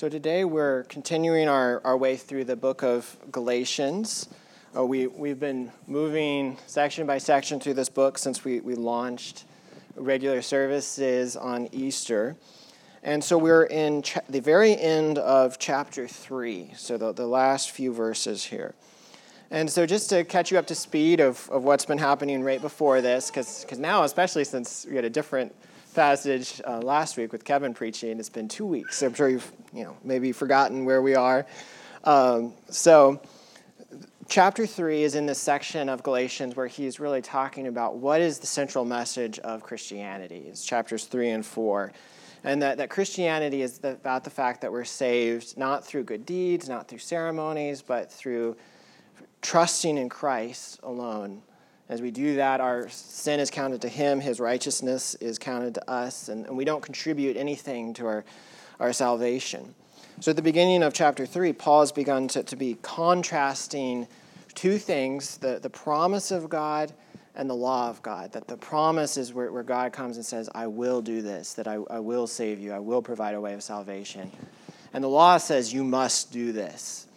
So today we're continuing our, our way through the book of Galatians. Uh, we, we've been moving section by section through this book since we, we launched regular services on Easter. And so we're in cha- the very end of chapter 3, so the, the last few verses here. And so, just to catch you up to speed of, of what's been happening right before this, because now, especially since we had a different passage uh, last week with Kevin preaching, it's been two weeks. I'm sure you've you know maybe forgotten where we are. Um, so, chapter three is in this section of Galatians where he's really talking about what is the central message of Christianity. It's chapters three and four. And that, that Christianity is the, about the fact that we're saved not through good deeds, not through ceremonies, but through trusting in Christ alone. As we do that, our sin is counted to him, his righteousness is counted to us, and, and we don't contribute anything to our, our salvation. So at the beginning of chapter 3, Paul has begun to, to be contrasting two things the, the promise of God and the law of God. That the promise is where, where God comes and says, I will do this, that I, I will save you, I will provide a way of salvation. And the law says, you must do this.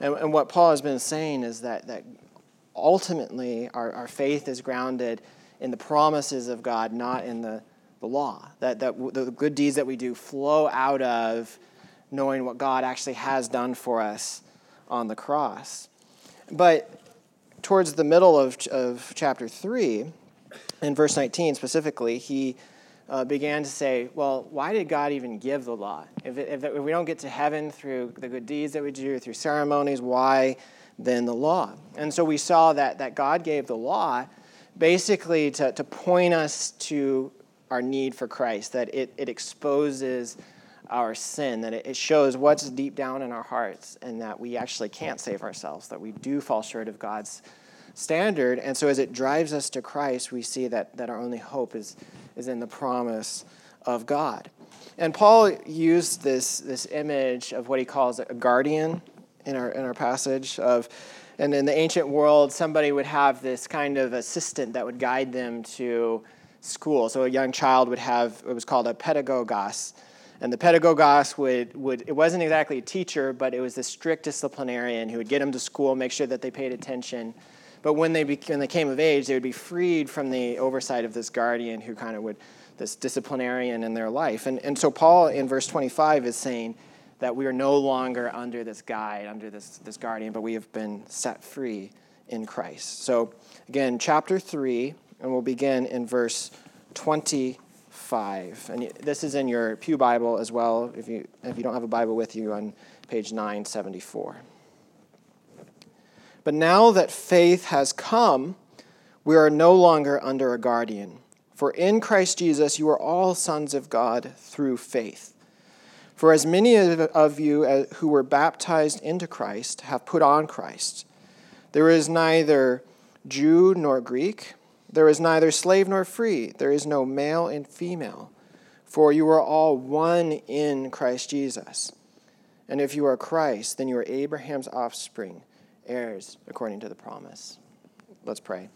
And, and what Paul has been saying is that, that ultimately our, our faith is grounded in the promises of God, not in the, the law. That, that the good deeds that we do flow out of knowing what God actually has done for us on the cross. But towards the middle of, of chapter 3, in verse 19 specifically, he uh, began to say, well, why did God even give the law? If, it, if, it, if we don't get to heaven through the good deeds that we do, through ceremonies, why then the law? And so we saw that, that God gave the law basically to, to point us to our need for Christ, that it, it exposes our sin, that it, it shows what's deep down in our hearts, and that we actually can't save ourselves, that we do fall short of God's standard. And so as it drives us to Christ, we see that, that our only hope is is in the promise of God. And Paul used this, this image of what he calls a guardian in our, in our passage of and in the ancient world somebody would have this kind of assistant that would guide them to school. So a young child would have it was called a pedagogos and the pedagogos would, would it wasn't exactly a teacher but it was the strict disciplinarian who would get them to school make sure that they paid attention. But when they, when they came of age, they would be freed from the oversight of this guardian who kind of would, this disciplinarian in their life. And, and so Paul in verse 25 is saying that we are no longer under this guide, under this, this guardian, but we have been set free in Christ. So again, chapter 3, and we'll begin in verse 25. And this is in your Pew Bible as well, if you, if you don't have a Bible with you, on page 974. But now that faith has come, we are no longer under a guardian. For in Christ Jesus you are all sons of God through faith. For as many of you uh, who were baptized into Christ have put on Christ. There is neither Jew nor Greek, there is neither slave nor free, there is no male and female, for you are all one in Christ Jesus. And if you are Christ, then you are Abraham's offspring heirs according to the promise. Let's pray.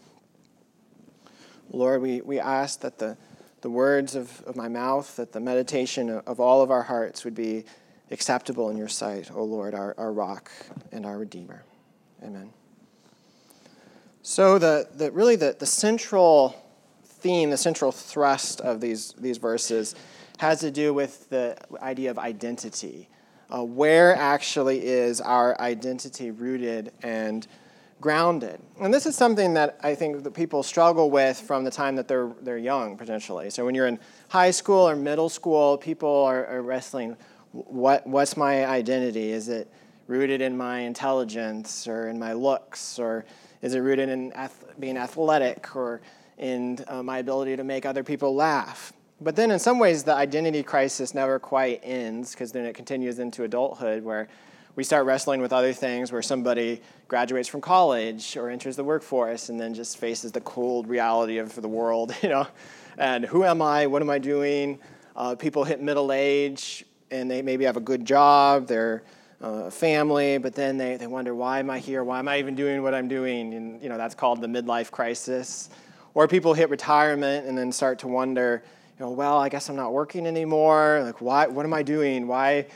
Lord, we, we ask that the, the words of, of my mouth, that the meditation of all of our hearts would be acceptable in your sight, O Lord, our, our rock and our Redeemer. Amen. So, the, the, really, the, the central theme, the central thrust of these, these verses has to do with the idea of identity uh, where actually is our identity rooted and grounded? And this is something that I think that people struggle with from the time that they're, they're young, potentially. So when you're in high school or middle school, people are, are wrestling what, what's my identity? Is it rooted in my intelligence or in my looks? Or is it rooted in ath- being athletic or in uh, my ability to make other people laugh? But then, in some ways, the identity crisis never quite ends because then it continues into adulthood where we start wrestling with other things where somebody graduates from college or enters the workforce and then just faces the cold reality of the world, you know. And who am I? What am I doing? Uh, people hit middle age and they maybe have a good job, they're uh, family, but then they, they wonder, why am I here? Why am I even doing what I'm doing? And, you know, that's called the midlife crisis. Or people hit retirement and then start to wonder, you know, well, I guess I'm not working anymore. Like, why? What am I doing? Why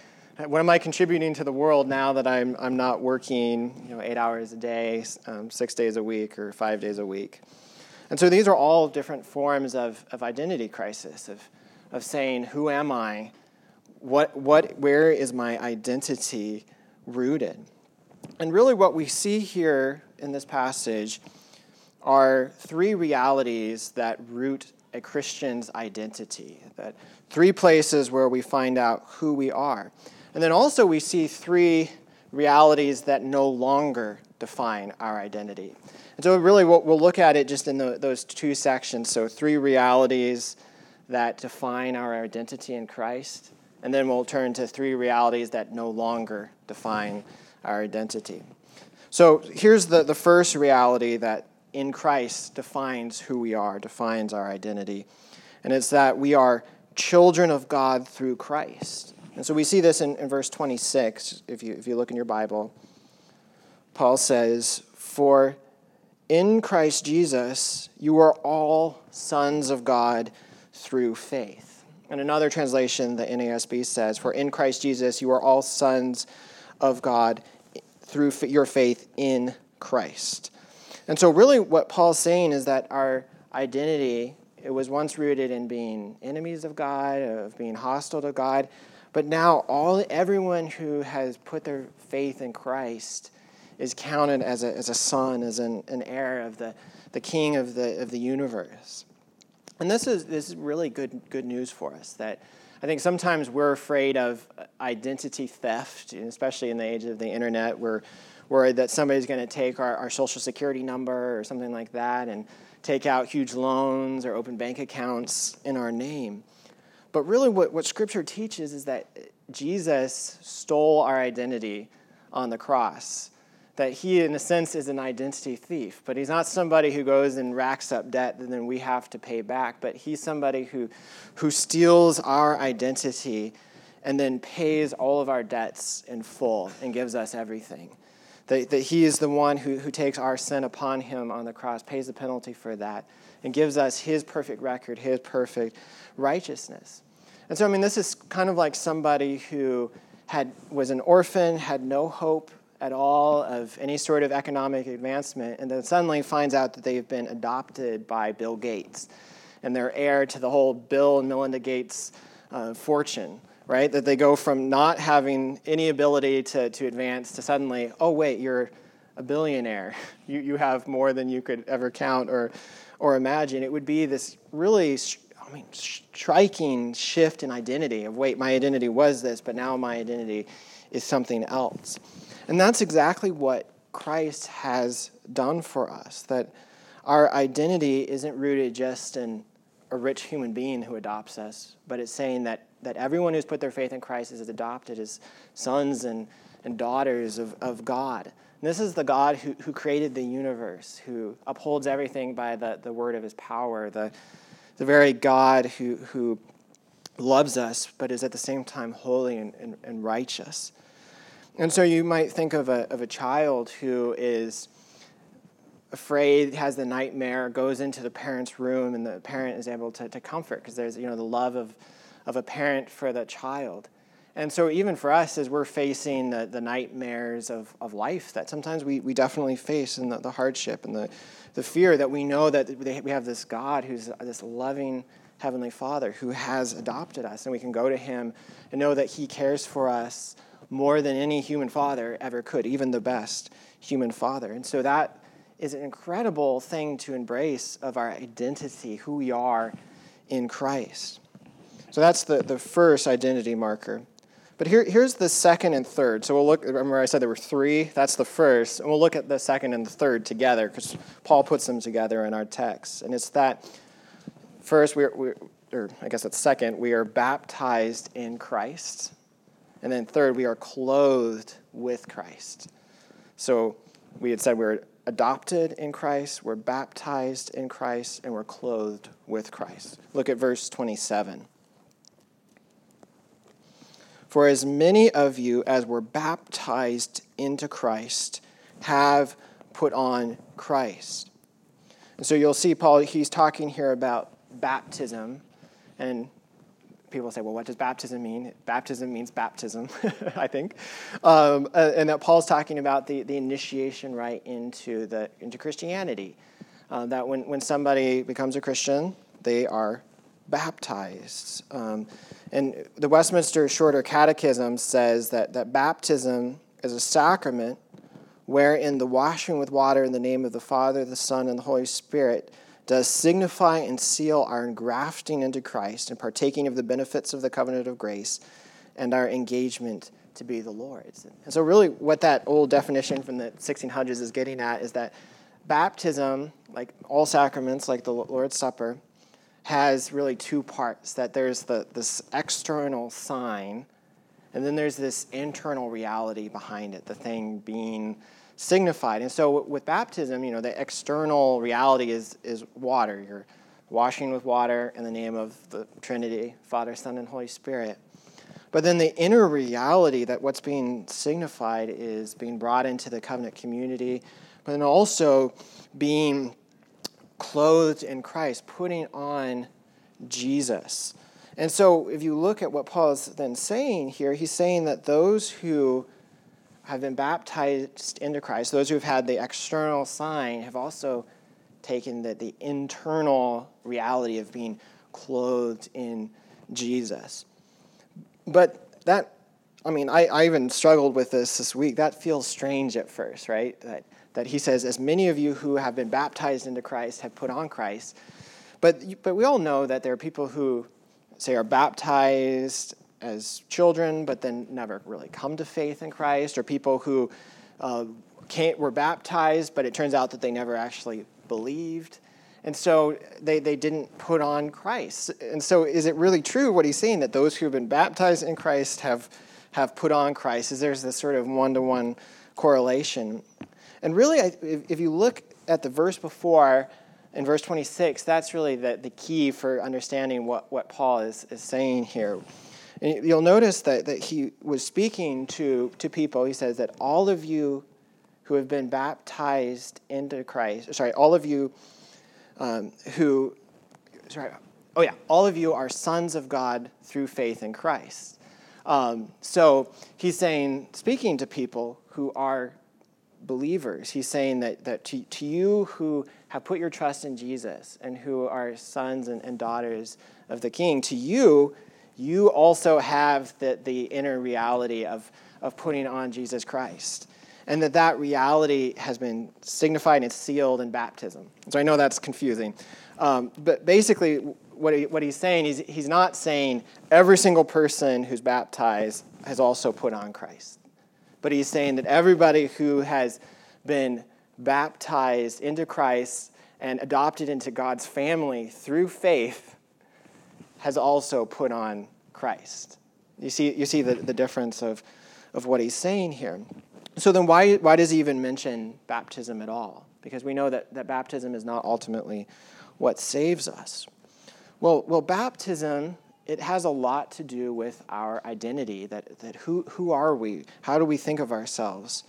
what am I contributing to the world now that I'm, I'm not working you know, eight hours a day, um, six days a week, or five days a week? And so these are all different forms of, of identity crisis, of, of saying, who am I? What, what, where is my identity rooted? And really, what we see here in this passage are three realities that root a Christian's identity, that three places where we find out who we are. And then also, we see three realities that no longer define our identity. And so, really, we'll, we'll look at it just in the, those two sections. So, three realities that define our identity in Christ. And then we'll turn to three realities that no longer define our identity. So, here's the, the first reality that in Christ defines who we are, defines our identity. And it's that we are children of God through Christ. And so we see this in, in verse 26, if you, if you look in your Bible. Paul says, For in Christ Jesus you are all sons of God through faith. And another translation, the NASB says, For in Christ Jesus you are all sons of God through your faith in Christ. And so, really, what Paul's saying is that our identity it was once rooted in being enemies of God, of being hostile to God, but now all everyone who has put their faith in Christ is counted as a, as a son, as an, an heir of the, the king of the, of the universe. And this is, this is really good, good news for us that I think sometimes we're afraid of identity theft, especially in the age of the internet. We're worried that somebody's going to take our, our social security number or something like that and take out huge loans or open bank accounts in our name. But really, what, what Scripture teaches is that Jesus stole our identity on the cross. That he, in a sense, is an identity thief. But he's not somebody who goes and racks up debt that then we have to pay back. But he's somebody who, who steals our identity and then pays all of our debts in full and gives us everything. That, that he is the one who, who takes our sin upon him on the cross, pays the penalty for that, and gives us his perfect record, his perfect righteousness. And so, I mean, this is kind of like somebody who had, was an orphan, had no hope at all of any sort of economic advancement, and then suddenly finds out that they've been adopted by Bill Gates and they're heir to the whole Bill and Melinda Gates uh, fortune right? That they go from not having any ability to, to advance to suddenly, oh, wait, you're a billionaire. You, you have more than you could ever count or, or imagine. It would be this really, I mean, striking shift in identity of, wait, my identity was this, but now my identity is something else. And that's exactly what Christ has done for us, that our identity isn't rooted just in a rich human being who adopts us, but it's saying that that everyone who's put their faith in Christ is adopted as sons and, and daughters of, of God. And this is the God who, who created the universe, who upholds everything by the, the word of his power, the, the very God who, who loves us, but is at the same time holy and, and, and righteous. And so you might think of a, of a child who is afraid, has the nightmare, goes into the parent's room, and the parent is able to, to comfort because there's you know the love of of a parent for the child. And so, even for us, as we're facing the, the nightmares of, of life that sometimes we, we definitely face, and the, the hardship and the, the fear that we know that we have this God who's this loving Heavenly Father who has adopted us, and we can go to Him and know that He cares for us more than any human father ever could, even the best human father. And so, that is an incredible thing to embrace of our identity, who we are in Christ. So that's the, the first identity marker. But here, here's the second and third. So we'll look, remember I said there were three? That's the first. And we'll look at the second and the third together because Paul puts them together in our text. And it's that first, we're, we're, or I guess it's second, we are baptized in Christ. And then third, we are clothed with Christ. So we had said we're adopted in Christ, we're baptized in Christ, and we're clothed with Christ. Look at verse 27. For as many of you as were baptized into Christ have put on Christ. And so you'll see Paul, he's talking here about baptism and people say, well, what does baptism mean? Baptism means baptism, I think. Um, and that Paul's talking about the, the initiation right into, the, into Christianity. Uh, that when, when somebody becomes a Christian, they are baptized. Um, and the Westminster Shorter Catechism says that, that baptism is a sacrament wherein the washing with water in the name of the Father, the Son, and the Holy Spirit does signify and seal our engrafting into Christ and partaking of the benefits of the covenant of grace and our engagement to be the Lord's. And so, really, what that old definition from the 1600s is getting at is that baptism, like all sacraments, like the Lord's Supper, has really two parts that there's the, this external sign, and then there's this internal reality behind it, the thing being signified. And so with baptism, you know, the external reality is, is water. You're washing with water in the name of the Trinity, Father, Son, and Holy Spirit. But then the inner reality that what's being signified is being brought into the covenant community, but then also being clothed in Christ, putting on Jesus. And so if you look at what Paul is then saying here, he's saying that those who have been baptized into Christ, those who have had the external sign, have also taken the, the internal reality of being clothed in Jesus. But that, I mean, I, I even struggled with this this week. That feels strange at first, right? That, that he says, as many of you who have been baptized into Christ have put on Christ. But, but we all know that there are people who, say, are baptized as children, but then never really come to faith in Christ, or people who uh, were baptized, but it turns out that they never actually believed. And so they, they didn't put on Christ. And so is it really true what he's saying that those who have been baptized in Christ have, have put on Christ? Is there's this sort of one to one correlation? And really, if you look at the verse before, in verse 26, that's really the, the key for understanding what, what Paul is, is saying here. And you'll notice that, that he was speaking to, to people. He says that all of you who have been baptized into Christ, sorry, all of you um, who, sorry, oh yeah, all of you are sons of God through faith in Christ. Um, so he's saying, speaking to people who are believers, he's saying that, that to, to you who have put your trust in Jesus and who are sons and, and daughters of the King, to you, you also have the, the inner reality of, of putting on Jesus Christ. And that that reality has been signified and sealed in baptism. So I know that's confusing. Um, but basically, what, he, what he's saying is he's not saying every single person who's baptized has also put on Christ. But he's saying that everybody who has been baptized into Christ and adopted into God's family through faith has also put on Christ. You see, you see the, the difference of, of what he's saying here. So then, why, why does he even mention baptism at all? Because we know that, that baptism is not ultimately what saves us. Well, well, baptism, it has a lot to do with our identity. That, that who, who are we? How do we think of ourselves?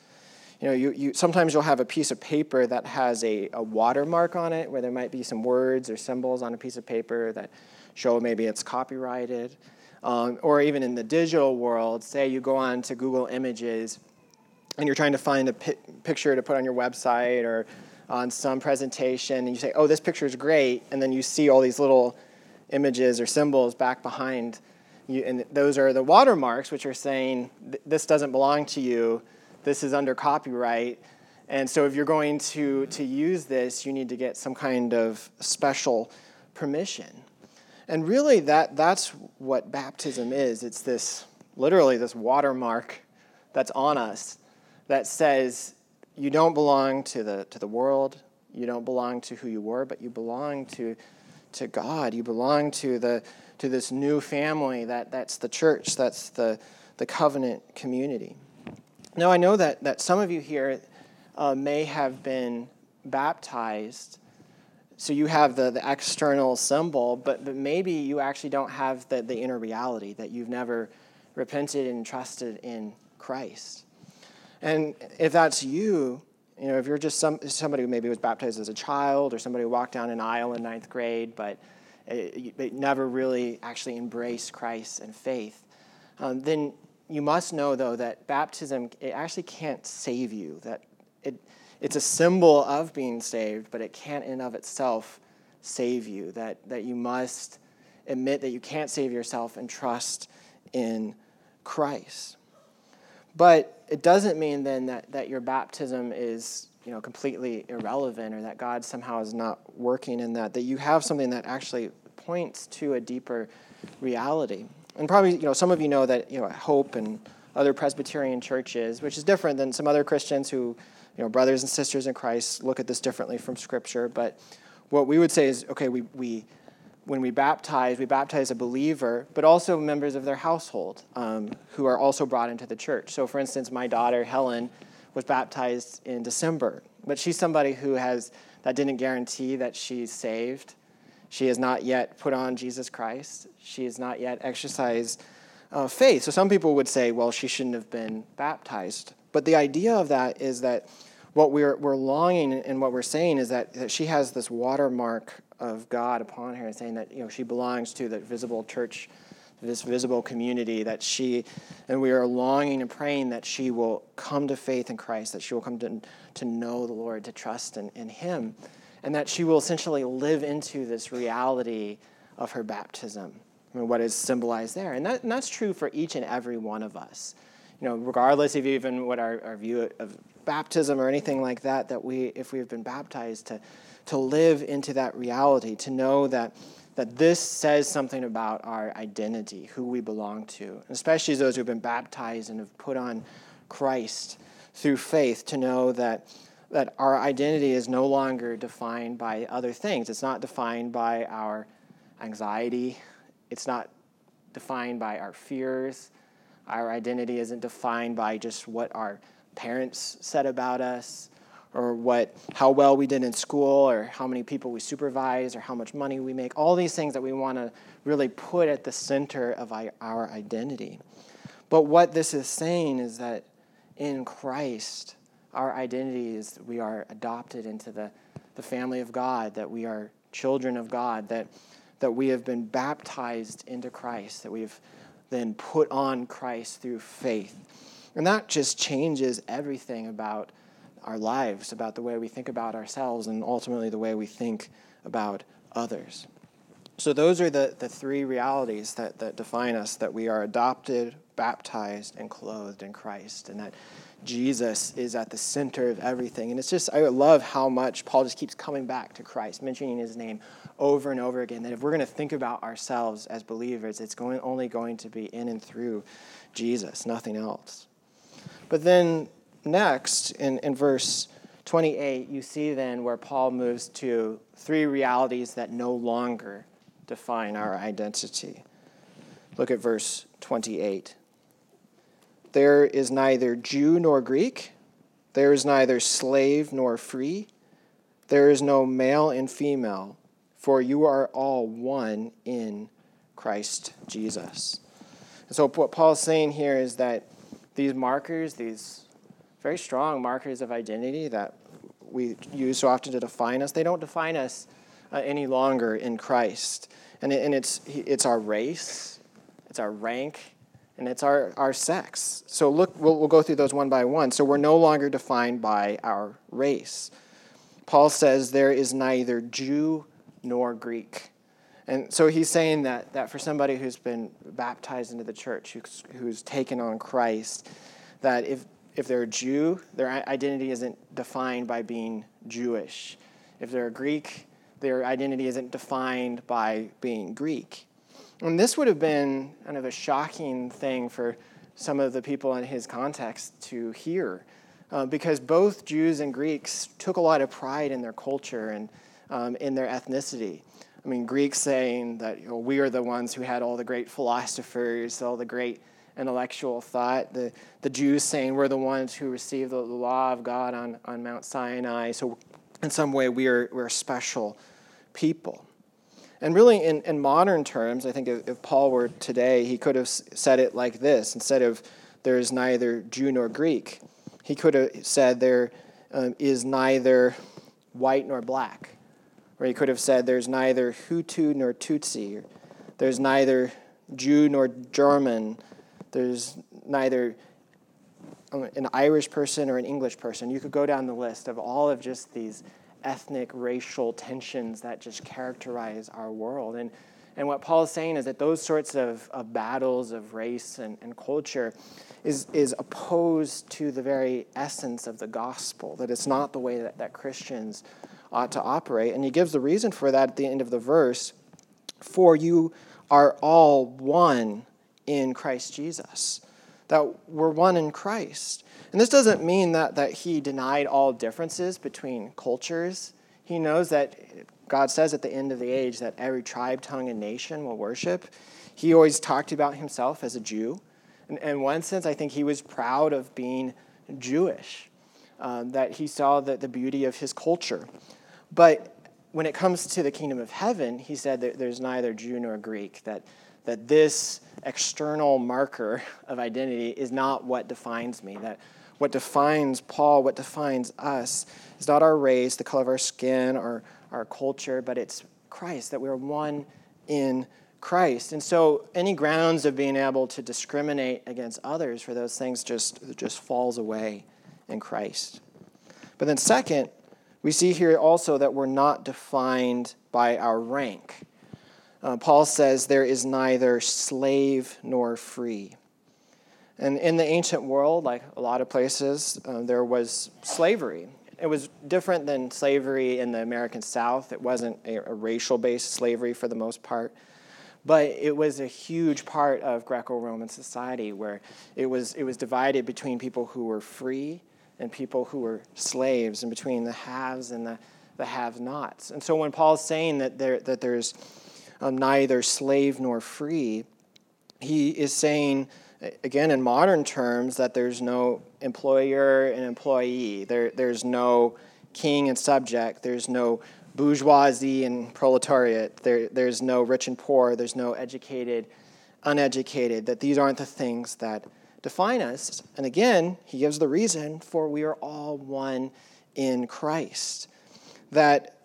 You know, you, you, sometimes you'll have a piece of paper that has a, a watermark on it, where there might be some words or symbols on a piece of paper that show maybe it's copyrighted. Um, or even in the digital world, say you go on to Google Images and you're trying to find a pi- picture to put on your website or on some presentation, and you say, oh, this picture is great, and then you see all these little images or symbols back behind you, and those are the watermarks, which are saying, this doesn't belong to you, this is under copyright. And so if you're going to, to use this, you need to get some kind of special permission. And really, that, that's what baptism is. It's this, literally, this watermark that's on us that says you don't belong to the, to the world, you don't belong to who you were, but you belong to, to God. You belong to, the, to this new family that, that's the church, that's the, the covenant community. Now, I know that, that some of you here uh, may have been baptized so you have the, the external symbol, but, but maybe you actually don't have the, the inner reality that you've never repented and trusted in Christ. And if that's you, you know, if you're just some, somebody who maybe was baptized as a child or somebody who walked down an aisle in ninth grade, but but never really actually embrace Christ and faith, um, then you must know, though, that baptism it actually can't save you. That it, it's a symbol of being saved, but it can't in of itself save you. That, that you must admit that you can't save yourself and trust in Christ. But it doesn't mean then that, that your baptism is you know, completely irrelevant or that God somehow is not working in that, that you have something that actually points to a deeper reality. And probably, you know, some of you know that, you know, Hope and other Presbyterian churches, which is different than some other Christians who, you know, brothers and sisters in Christ look at this differently from Scripture. But what we would say is, okay, we, we when we baptize, we baptize a believer, but also members of their household um, who are also brought into the church. So, for instance, my daughter, Helen, was baptized in December, but she's somebody who has, that didn't guarantee that she's saved. She has not yet put on Jesus Christ. She has not yet exercised uh, faith. So, some people would say, well, she shouldn't have been baptized. But the idea of that is that what we're, we're longing and what we're saying is that, that she has this watermark of God upon her, saying that you know she belongs to the visible church, this visible community. That she, and we are longing and praying that she will come to faith in Christ, that she will come to, to know the Lord, to trust in, in Him, and that she will essentially live into this reality of her baptism. Mean, what is symbolized there, and, that, and that's true for each and every one of us. You know, regardless of even what our, our view of baptism or anything like that, that we, if we have been baptized, to to live into that reality, to know that, that this says something about our identity, who we belong to, especially those who have been baptized and have put on Christ through faith, to know that, that our identity is no longer defined by other things. It's not defined by our anxiety, it's not defined by our fears. Our identity isn't defined by just what our parents said about us or what how well we did in school or how many people we supervise or how much money we make all these things that we want to really put at the center of our identity. But what this is saying is that in christ our identity is we are adopted into the, the family of god that we are children of god that that we have been baptized into christ that we've then put on christ through faith and that just changes everything about our lives, about the way we think about ourselves, and ultimately the way we think about others. So, those are the, the three realities that, that define us that we are adopted, baptized, and clothed in Christ, and that Jesus is at the center of everything. And it's just, I love how much Paul just keeps coming back to Christ, mentioning his name over and over again. That if we're going to think about ourselves as believers, it's going, only going to be in and through Jesus, nothing else. But then next, in, in verse 28, you see then where Paul moves to three realities that no longer define our identity. Look at verse 28. There is neither Jew nor Greek, there is neither slave nor free, there is no male and female, for you are all one in Christ Jesus. And so, what Paul's saying here is that these markers, these very strong markers of identity that we use so often to define us. They don't define us uh, any longer in Christ. And, it, and it's, it's our race, it's our rank, and it's our, our sex. So look, we'll, we'll go through those one by one. So we're no longer defined by our race. Paul says there is neither Jew nor Greek. And so he's saying that, that for somebody who's been baptized into the church, who's, who's taken on Christ, that if if they're a Jew, their identity isn't defined by being Jewish. If they're a Greek, their identity isn't defined by being Greek. And this would have been kind of a shocking thing for some of the people in his context to hear, uh, because both Jews and Greeks took a lot of pride in their culture and um, in their ethnicity. I mean, Greeks saying that you know, we are the ones who had all the great philosophers, all the great intellectual thought. The, the Jews saying we're the ones who received the, the law of God on, on Mount Sinai. So, in some way, we are, we're special people. And really, in, in modern terms, I think if, if Paul were today, he could have said it like this instead of there is neither Jew nor Greek, he could have said there um, is neither white nor black, Or he could have said, There's neither Hutu nor Tutsi. There's neither Jew nor German. There's neither um, an Irish person or an English person. You could go down the list of all of just these ethnic, racial tensions that just characterize our world. And, and what Paul is saying is that those sorts of, of battles of race and, and culture is, is opposed to the very essence of the gospel, that it's not the way that, that Christians ought to operate. And he gives the reason for that at the end of the verse For you are all one in Christ Jesus, that we're one in Christ. And this doesn't mean that, that he denied all differences between cultures. He knows that God says at the end of the age that every tribe, tongue, and nation will worship. He always talked about himself as a Jew. And in one sense, I think he was proud of being Jewish, um, that he saw the, the beauty of his culture. But when it comes to the kingdom of heaven, he said that there's neither Jew nor Greek, that, that this external marker of identity is not what defines me, that what defines Paul, what defines us, is not our race, the color of our skin, or our culture, but it's Christ, that we're one in Christ. And so any grounds of being able to discriminate against others for those things just, just falls away in Christ. But then, second, we see here also that we're not defined by our rank. Uh, Paul says there is neither slave nor free. And in the ancient world, like a lot of places, uh, there was slavery. It was different than slavery in the American South. It wasn't a, a racial based slavery for the most part. But it was a huge part of Greco Roman society where it was, it was divided between people who were free and people who were slaves, and between the haves and the, the have nots. And so when Paul's saying that, there, that there's um, neither slave nor free, he is saying, again, in modern terms, that there's no employer and employee, there, there's no king and subject, there's no bourgeoisie and proletariat, there, there's no rich and poor, there's no educated, uneducated, that these aren't the things that define us. And again, he gives the reason for we are all one in Christ. That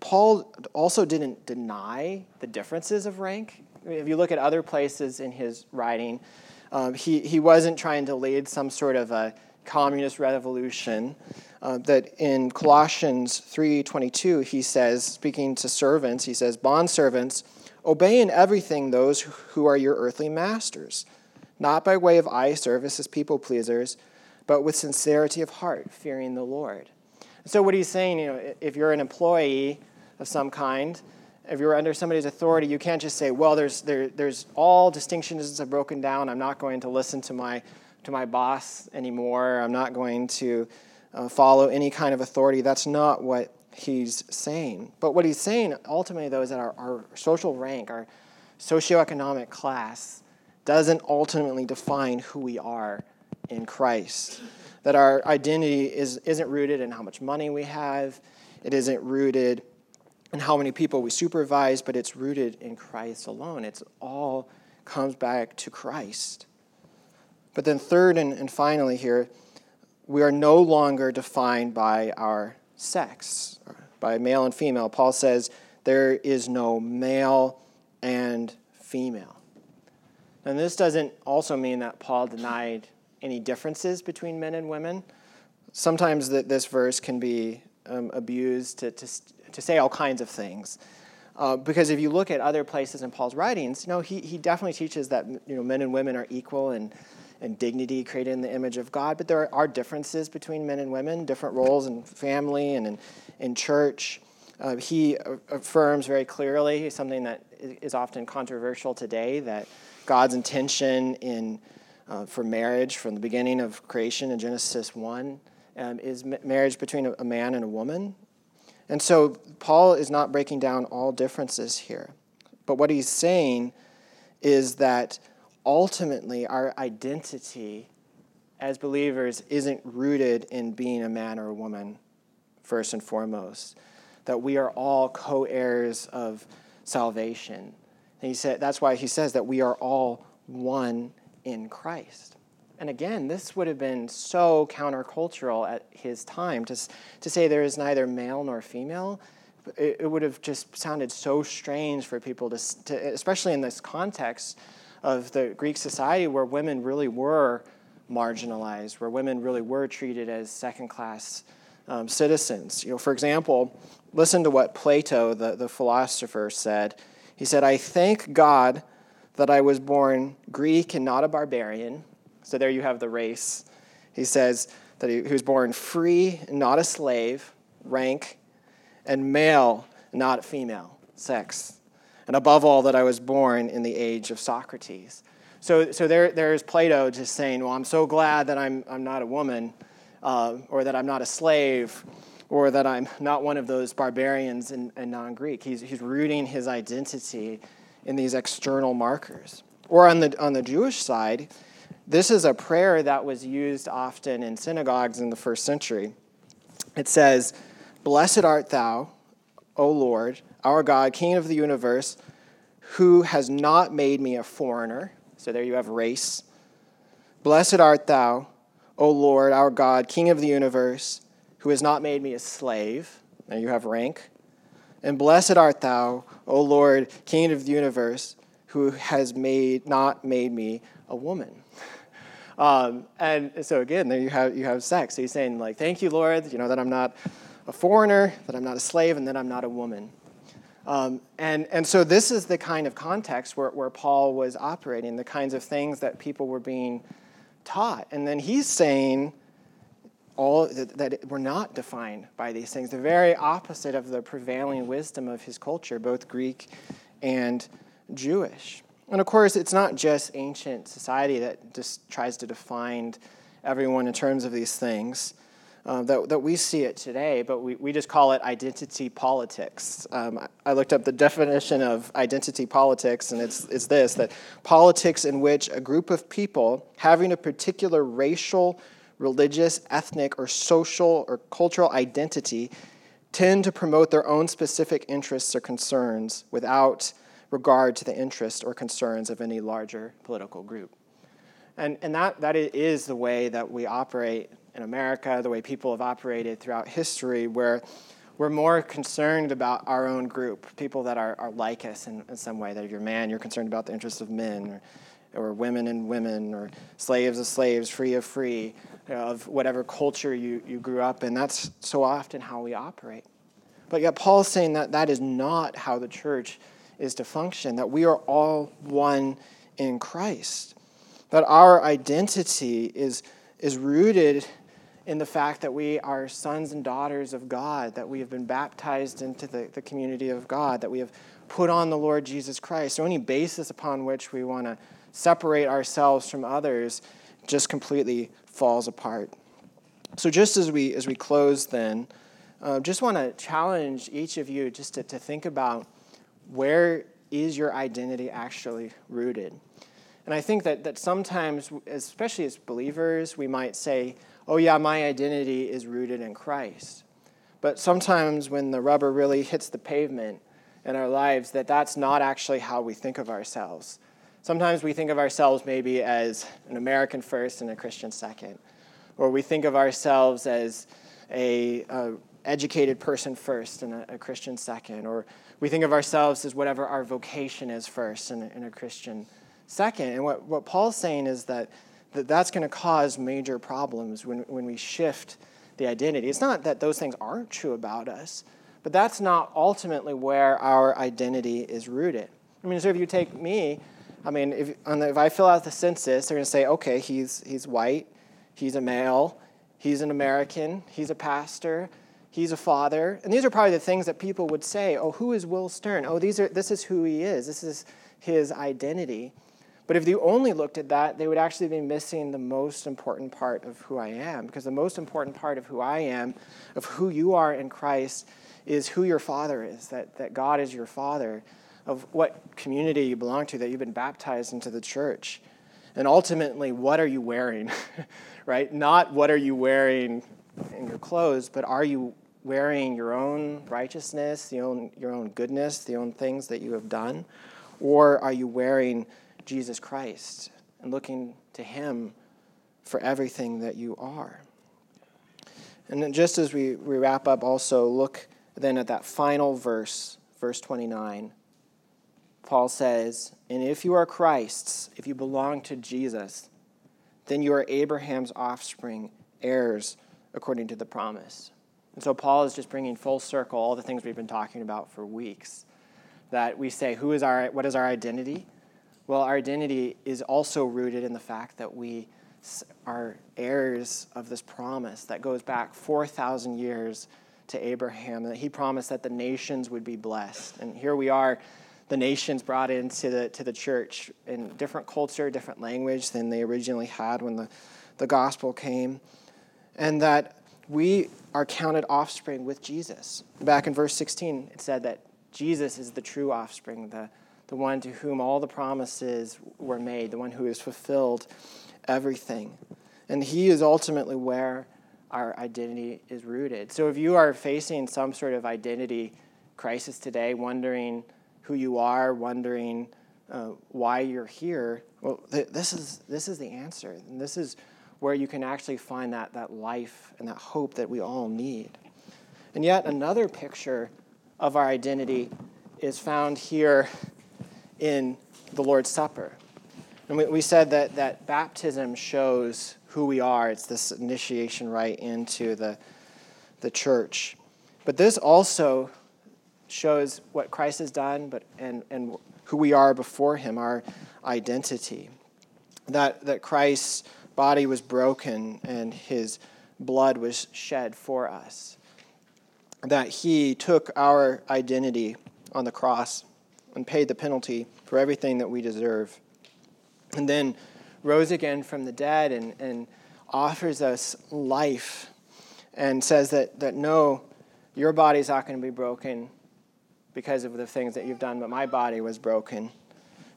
Paul also didn't deny the differences of rank. If you look at other places in his writing, um, he, he wasn't trying to lead some sort of a communist revolution. Uh, that in Colossians 3:22 he says, speaking to servants, he says, "Bond servants, obey in everything those who are your earthly masters." Not by way of eye service as people pleasers, but with sincerity of heart, fearing the Lord. So, what he's saying, you know, if you're an employee of some kind, if you're under somebody's authority, you can't just say, well, there's, there, there's all distinctions have broken down. I'm not going to listen to my, to my boss anymore. I'm not going to uh, follow any kind of authority. That's not what he's saying. But what he's saying ultimately, though, is that our, our social rank, our socioeconomic class, doesn't ultimately define who we are in Christ. That our identity is, isn't rooted in how much money we have, it isn't rooted in how many people we supervise, but it's rooted in Christ alone. It's all comes back to Christ. But then, third and, and finally, here, we are no longer defined by our sex, by male and female. Paul says there is no male and female. And this doesn't also mean that Paul denied any differences between men and women. Sometimes that this verse can be um, abused to, to, to say all kinds of things. Uh, because if you look at other places in Paul's writings, you know, he, he definitely teaches that you know, men and women are equal and, and dignity created in the image of God, but there are differences between men and women, different roles in family and in, in church. Uh, he affirms very clearly something that is often controversial today that God's intention in, uh, for marriage from the beginning of creation in Genesis 1 um, is marriage between a man and a woman. And so Paul is not breaking down all differences here. But what he's saying is that ultimately our identity as believers isn't rooted in being a man or a woman, first and foremost. That we are all co heirs of salvation and he said, that's why he says that we are all one in Christ. And again, this would have been so countercultural at his time to, to say there is neither male nor female. it, it would have just sounded so strange for people to, to, especially in this context of the Greek society where women really were marginalized, where women really were treated as second class um, citizens. You know, for example, listen to what Plato, the, the philosopher, said. He said, I thank God that I was born Greek and not a barbarian. So there you have the race. He says that he, he was born free, and not a slave, rank, and male, not female, sex. And above all, that I was born in the age of Socrates. So, so there, there's Plato just saying, Well, I'm so glad that I'm, I'm not a woman, uh, or that I'm not a slave, or that I'm not one of those barbarians and, and non Greek. He's, he's rooting his identity in these external markers. Or on the, on the Jewish side, this is a prayer that was used often in synagogues in the first century. It says, Blessed art thou, O Lord, our God, King of the universe, who has not made me a foreigner. So there you have race. Blessed art thou, O Lord, our God, King of the universe, who has not made me a slave. There you have rank. And blessed art thou, O Lord, King of the universe, who has made not made me a woman. Um, and so again, there you have you have sex. So he's saying like, thank you, Lord, you know that I'm not a foreigner, that I'm not a slave, and that I'm not a woman. Um, and, and so this is the kind of context where, where Paul was operating, the kinds of things that people were being taught. And then he's saying all that, we're not defined by these things, the very opposite of the prevailing wisdom of his culture, both Greek and Jewish. And of course, it's not just ancient society that just tries to define everyone in terms of these things uh, that, that we see it today, but we, we just call it identity politics. Um, I looked up the definition of identity politics, and it's, it's this that politics in which a group of people having a particular racial, religious, ethnic, or social or cultural identity tend to promote their own specific interests or concerns without regard to the interests or concerns of any larger political group. And, and that, that is the way that we operate in America, the way people have operated throughout history, where we're more concerned about our own group, people that are, are like us in, in some way. That if you're a man, you're concerned about the interests of men, or, or women and women, or slaves of slaves, free of free, of whatever culture you, you grew up in. That's so often how we operate. But yet, Paul's saying that that is not how the church is to function, that we are all one in Christ, that our identity is, is rooted in the fact that we are sons and daughters of God, that we have been baptized into the, the community of God, that we have put on the Lord Jesus Christ. So any basis upon which we want to separate ourselves from others just completely falls apart. So just as we as we close then, uh, just want to challenge each of you just to, to think about where is your identity actually rooted? And I think that, that sometimes, especially as believers, we might say, oh, yeah, my identity is rooted in Christ. But sometimes when the rubber really hits the pavement in our lives, that that's not actually how we think of ourselves. Sometimes we think of ourselves maybe as an American first and a Christian second, or we think of ourselves as a, a educated person first and a, a, Christian second, or we think of ourselves as whatever our vocation is first and, and a Christian second. And what, what Paul's saying is that that that's going to cause major problems when, when we shift the identity. It's not that those things aren't true about us, but that's not ultimately where our identity is rooted. I mean, so if you take me, I mean, if, the, if I fill out the census, they're going to say, okay, he's, he's white, he's a male, he's an American, he's a pastor, he's a father. And these are probably the things that people would say, oh, who is Will Stern? Oh, these are, this is who he is, this is his identity. But if you only looked at that, they would actually be missing the most important part of who I am. Because the most important part of who I am, of who you are in Christ, is who your father is, that, that God is your father, of what community you belong to, that you've been baptized into the church. And ultimately, what are you wearing, right? Not what are you wearing in your clothes, but are you wearing your own righteousness, the own, your own goodness, the own things that you have done? Or are you wearing Jesus Christ and looking to Him for everything that you are. And then just as we, we wrap up, also look then at that final verse, verse 29, Paul says, And if you are Christ's, if you belong to Jesus, then you are Abraham's offspring, heirs according to the promise. And so Paul is just bringing full circle all the things we've been talking about for weeks. That we say, who is our, what is our identity? Well, our identity is also rooted in the fact that we are heirs of this promise that goes back 4,000 years to Abraham, that he promised that the nations would be blessed. And here we are, the nations brought into the, to the church in different culture, different language than they originally had when the, the gospel came. And that we are counted offspring with Jesus. Back in verse 16, it said that Jesus is the true offspring, the, the one to whom all the promises were made, the one who has fulfilled everything. And he is ultimately where our identity is rooted. So if you are facing some sort of identity crisis today, wondering who you are, wondering uh, why you're here, well, th- this, is, this is the answer. And this is where you can actually find that, that life and that hope that we all need. And yet, another picture of our identity is found here in the Lord's Supper. And we, we said that, that baptism shows who we are, it's this initiation right into the, the church. But this also shows what Christ has done but, and, and who we are before him, our identity. That, that Christ's body was broken and his blood was shed for us. That he took our identity on the cross and paid the penalty for everything that we deserve. And then rose again from the dead and, and offers us life and says that, that no, your body's not going to be broken because of the things that you've done, but my body was broken.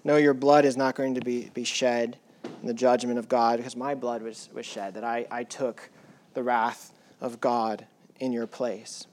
No, your blood is not going to be, be shed in the judgment of God because my blood was, was shed, that I, I took the wrath of God in your place.